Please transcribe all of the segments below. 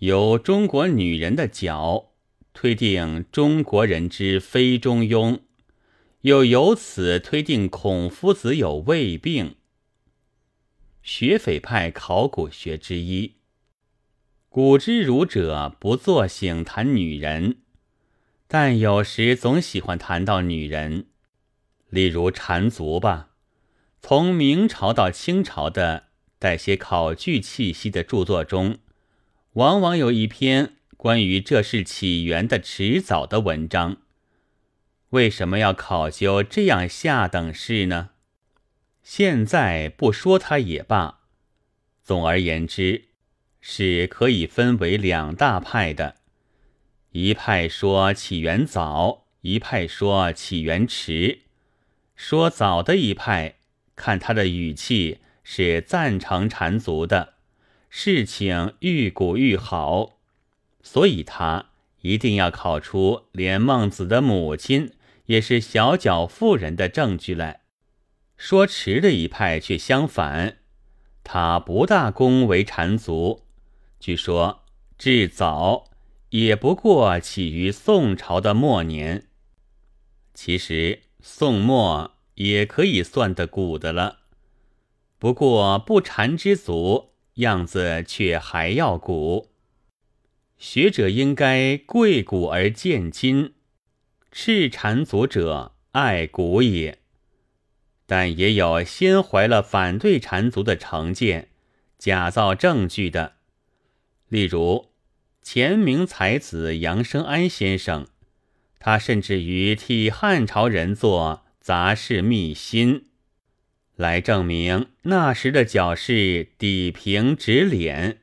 由中国女人的脚推定中国人之非中庸，又由此推定孔夫子有胃病。学匪派考古学之一。古之儒者不作醒谈女人，但有时总喜欢谈到女人，例如缠足吧。从明朝到清朝的带些考据气息的著作中，往往有一篇关于这事起源的迟早的文章。为什么要考究这样下等事呢？现在不说它也罢。总而言之。是可以分为两大派的，一派说起源早，一派说起源迟。说早的一派，看他的语气是赞成缠足的，事情愈古愈好，所以他一定要考出连孟子的母亲也是小脚妇人的证据来。说迟的一派却相反，他不大恭为缠足。据说至早也不过起于宋朝的末年，其实宋末也可以算得古的了。不过不缠之足样子却还要古。学者应该贵古而见今，赤缠足者爱古也。但也有先怀了反对缠足的成见，假造证据的。例如，前明才子杨生安先生，他甚至于替汉朝人做杂事秘辛，来证明那时的脚是底平直脸。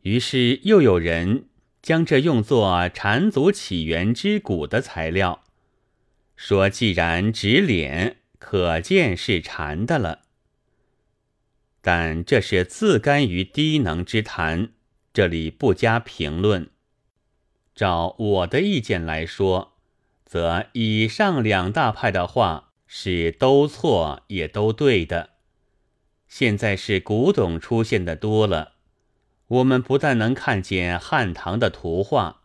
于是又有人将这用作缠足起源之骨的材料，说既然直脸，可见是缠的了。但这是自甘于低能之谈，这里不加评论。照我的意见来说，则以上两大派的话是都错也都对的。现在是古董出现的多了，我们不但能看见汉唐的图画，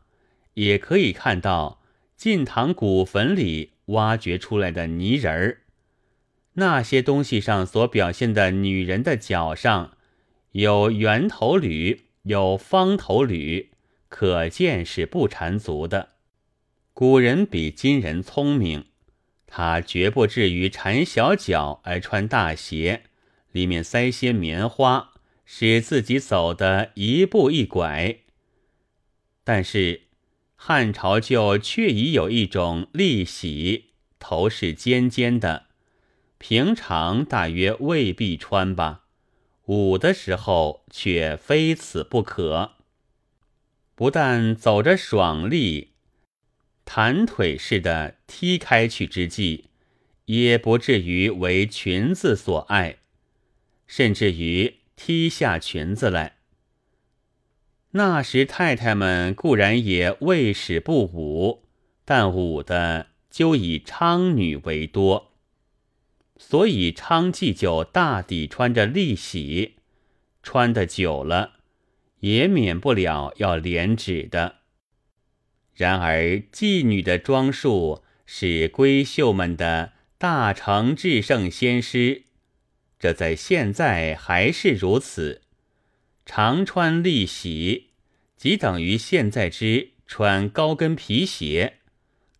也可以看到晋唐古坟里挖掘出来的泥人儿。那些东西上所表现的女人的脚上有圆头履，有方头履，可见是不缠足的。古人比今人聪明，他绝不至于缠小脚而穿大鞋，里面塞些棉花，使自己走的一步一拐。但是汉朝就确已有一种立喜，头是尖尖的。平常大约未必穿吧，舞的时候却非此不可。不但走着爽利，弹腿似的踢开去之际，也不至于为裙子所爱，甚至于踢下裙子来。那时太太们固然也未使不舞，但舞的就以娼女为多。所以娼妓就大抵穿着利喜，穿的久了，也免不了要连指的。然而妓女的装束是闺秀们的大成至圣先师，这在现在还是如此。常穿利喜，即等于现在之穿高跟皮鞋。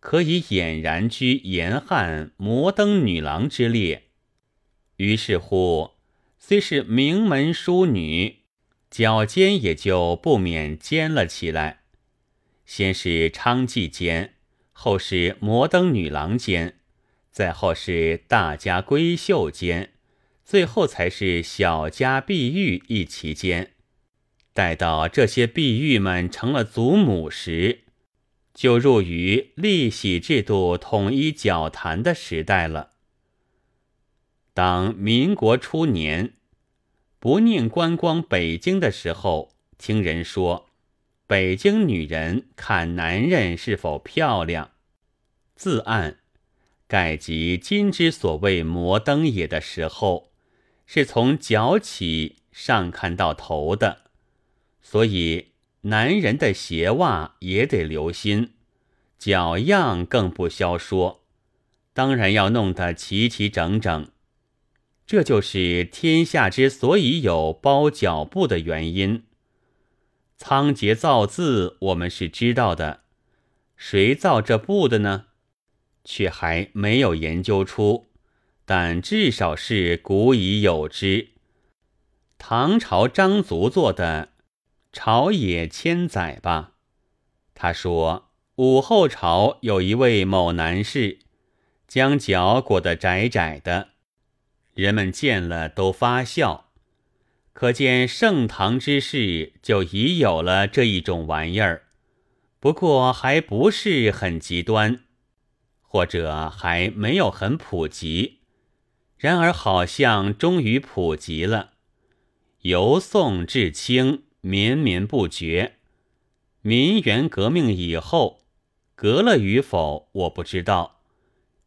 可以俨然居严汉摩登女郎之列，于是乎，虽是名门淑女，脚尖也就不免尖了起来。先是娼妓间，后是摩登女郎间，再后是大家闺秀间，最后才是小家碧玉一齐间。待到这些碧玉们成了祖母时，就入于立喜制度统一脚坛的时代了。当民国初年，不宁观光北京的时候，听人说，北京女人看男人是否漂亮，自按盖及今之所谓摩登也的时候，是从脚起上看到头的，所以男人的鞋袜也得留心，脚样更不消说，当然要弄得齐齐整整。这就是天下之所以有包脚布的原因。仓颉造字，我们是知道的，谁造这布的呢？却还没有研究出，但至少是古已有之。唐朝张族做的，朝野千载吧。他说，武后朝有一位某男士，将脚裹得窄窄的。人们见了都发笑，可见盛唐之事就已有了这一种玩意儿，不过还不是很极端，或者还没有很普及。然而好像终于普及了，由宋至清绵绵不绝。民元革命以后，革了与否我不知道。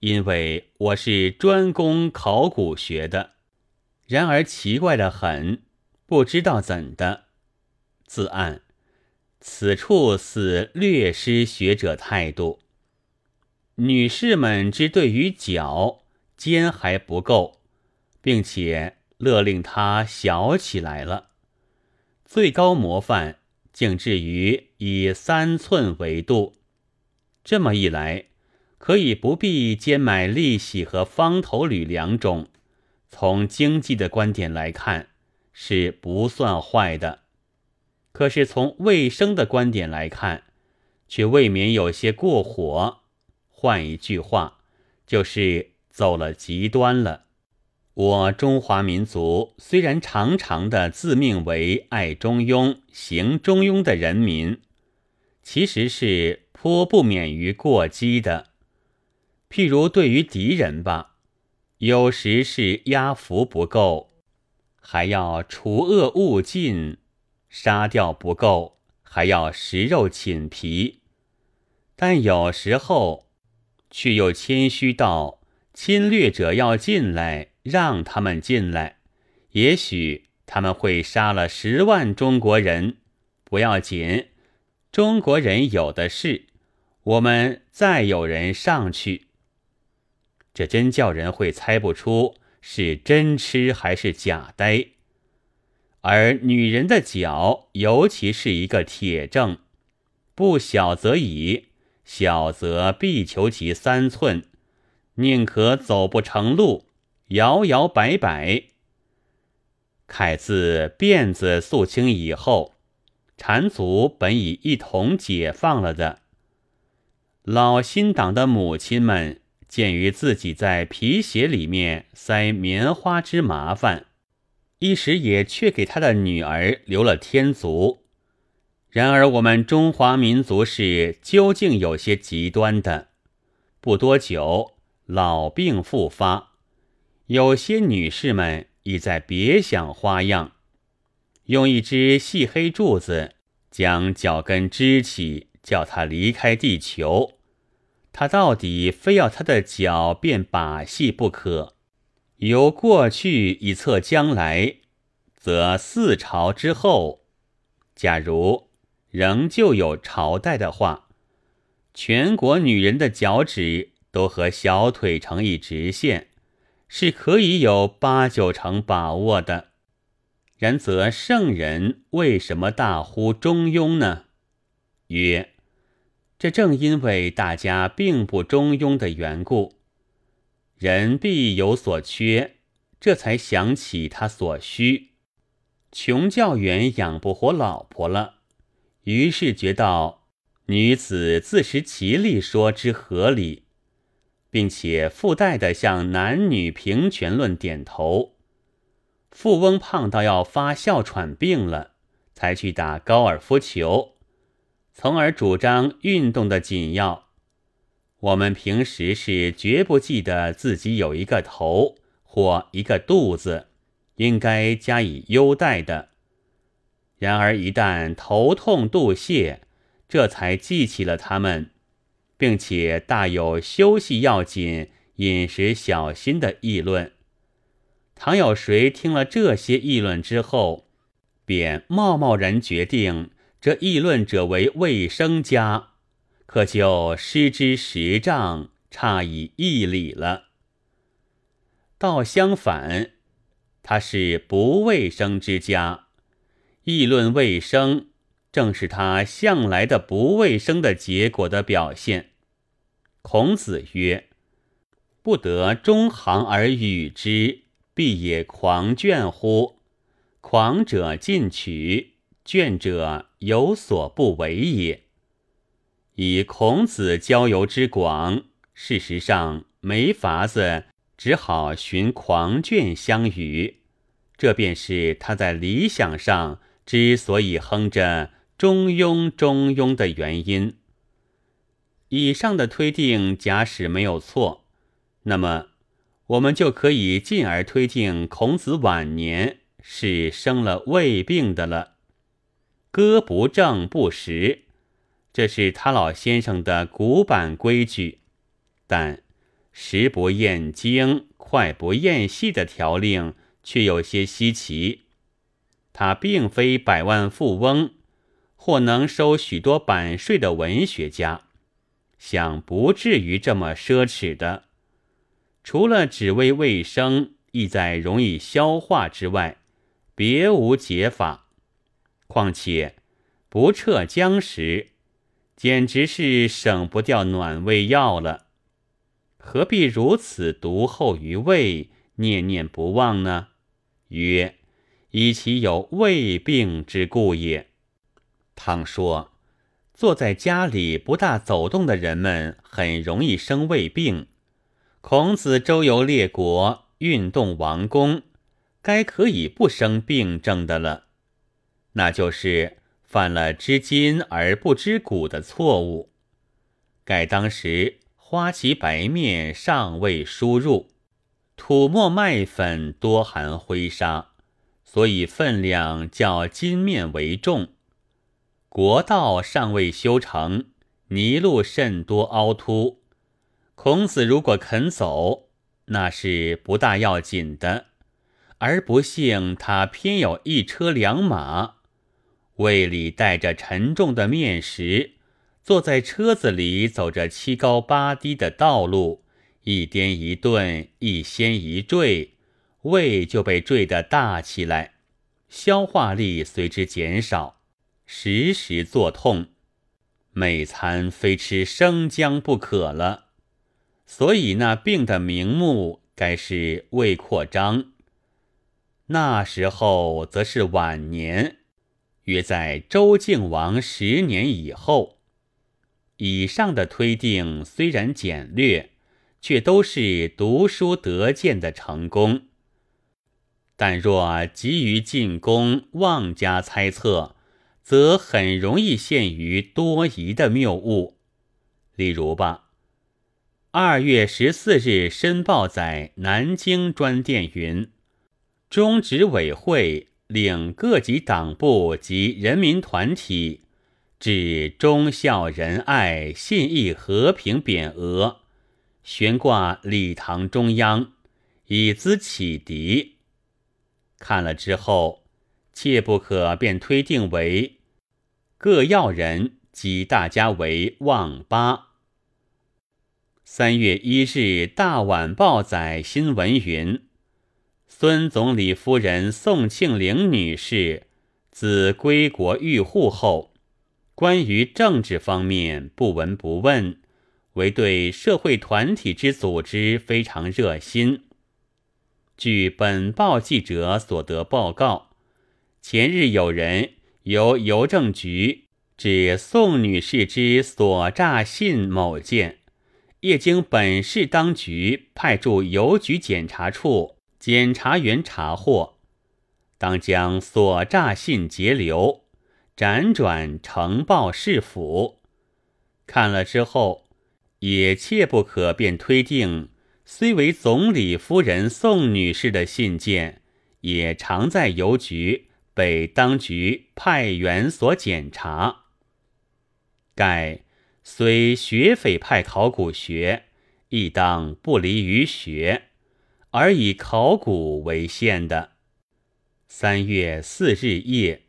因为我是专攻考古学的，然而奇怪的很，不知道怎的。自按此处似略失学者态度。女士们之对于脚肩还不够，并且勒令它小起来了，最高模范竟至于以三寸为度。这么一来。可以不必兼买利息和方头履两种，从经济的观点来看是不算坏的。可是从卫生的观点来看，却未免有些过火。换一句话，就是走了极端了。我中华民族虽然常常的自命为爱中庸、行中庸的人民，其实是颇不免于过激的。譬如对于敌人吧，有时是压服不够，还要除恶务尽；杀掉不够，还要食肉寝皮。但有时候，却又谦虚到侵略者要进来，让他们进来，也许他们会杀了十万中国人，不要紧，中国人有的是，我们再有人上去。这真叫人会猜不出是真痴还是假呆，而女人的脚尤其是一个铁证，不小则已，小则必求其三寸，宁可走不成路，摇摇摆摆。凯字辫子肃清以后，缠足本已一同解放了的，老新党的母亲们。鉴于自己在皮鞋里面塞棉花之麻烦，一时也却给他的女儿留了天足。然而我们中华民族是究竟有些极端的，不多久老病复发，有些女士们已在别想花样，用一只细黑柱子将脚跟支起，叫他离开地球。他到底非要他的脚变把戏不可。由过去以测将来，则四朝之后，假如仍旧有朝代的话，全国女人的脚趾都和小腿成一直线，是可以有八九成把握的。然则圣人为什么大呼中庸呢？曰。这正因为大家并不中庸的缘故，人必有所缺，这才想起他所需。穷教员养不活老婆了，于是觉到女子自食其力说之合理，并且附带的向男女平权论点头。富翁胖到要发哮喘病了，才去打高尔夫球。从而主张运动的紧要。我们平时是绝不记得自己有一个头或一个肚子，应该加以优待的。然而一旦头痛肚泻，这才记起了他们，并且大有休息要紧、饮食小心的议论。倘有谁听了这些议论之后，便贸贸然决定。这议论者为卫生家，可就失之十丈，差以一里了。倒相反，他是不卫生之家，议论卫生，正是他向来的不卫生的结果的表现。孔子曰：“不得中行而与之，必也狂倦乎？狂者进取，倦者有所不为也。”以孔子交游之广，事实上没法子。只好寻狂倦相与，这便是他在理想上之所以哼着“中庸中庸”的原因。以上的推定假使没有错，那么我们就可以进而推定孔子晚年是生了胃病的了。歌不正不食，这是他老先生的古板规矩，但。食不厌精，快不厌细的条令却有些稀奇。他并非百万富翁，或能收许多版税的文学家，想不至于这么奢侈的。除了只为卫生，意在容易消化之外，别无解法。况且不撤姜食，简直是省不掉暖胃药了。何必如此独厚于胃，念念不忘呢？曰：以其有胃病之故也。倘说坐在家里不大走动的人们很容易生胃病，孔子周游列国，运动王宫，该可以不生病症的了。那就是犯了知今而不知古的错误。盖当时。花旗白面尚未输入，土墨麦粉多含灰沙，所以分量较金面为重。国道尚未修成，泥路甚多凹凸。孔子如果肯走，那是不大要紧的，而不幸他偏有一车良马，胃里带着沉重的面食。坐在车子里，走着七高八低的道路，一颠一顿，一掀一坠，胃就被坠得大起来，消化力随之减少，时时作痛，每餐非吃生姜不可了。所以那病的名目该是胃扩张。那时候则是晚年，约在周敬王十年以后。以上的推定虽然简略，却都是读书得见的成功。但若急于进攻，妄加猜测，则很容易陷于多疑的谬误。例如吧，二月十四日，《申报》在南京专电云：中执委会令各级党部及人民团体。至忠孝仁爱信义和平匾额悬挂礼堂中央，以资启迪。看了之后，切不可便推定为各要人及大家为望八。三月一日，《大晚报》载新闻云：孙总理夫人宋庆龄女士自归国寓沪后。关于政治方面不闻不问，唯对社会团体之组织非常热心。据本报记者所得报告，前日有人由邮政局指宋女士之所诈信某件，业经本市当局派驻邮局检查处检察员查获，当将所诈信截留。辗转呈报市府，看了之后，也切不可便推定，虽为总理夫人宋女士的信件，也常在邮局被当局派员所检查。盖虽学匪派考古学，亦当不离于学，而以考古为限的。三月四日夜。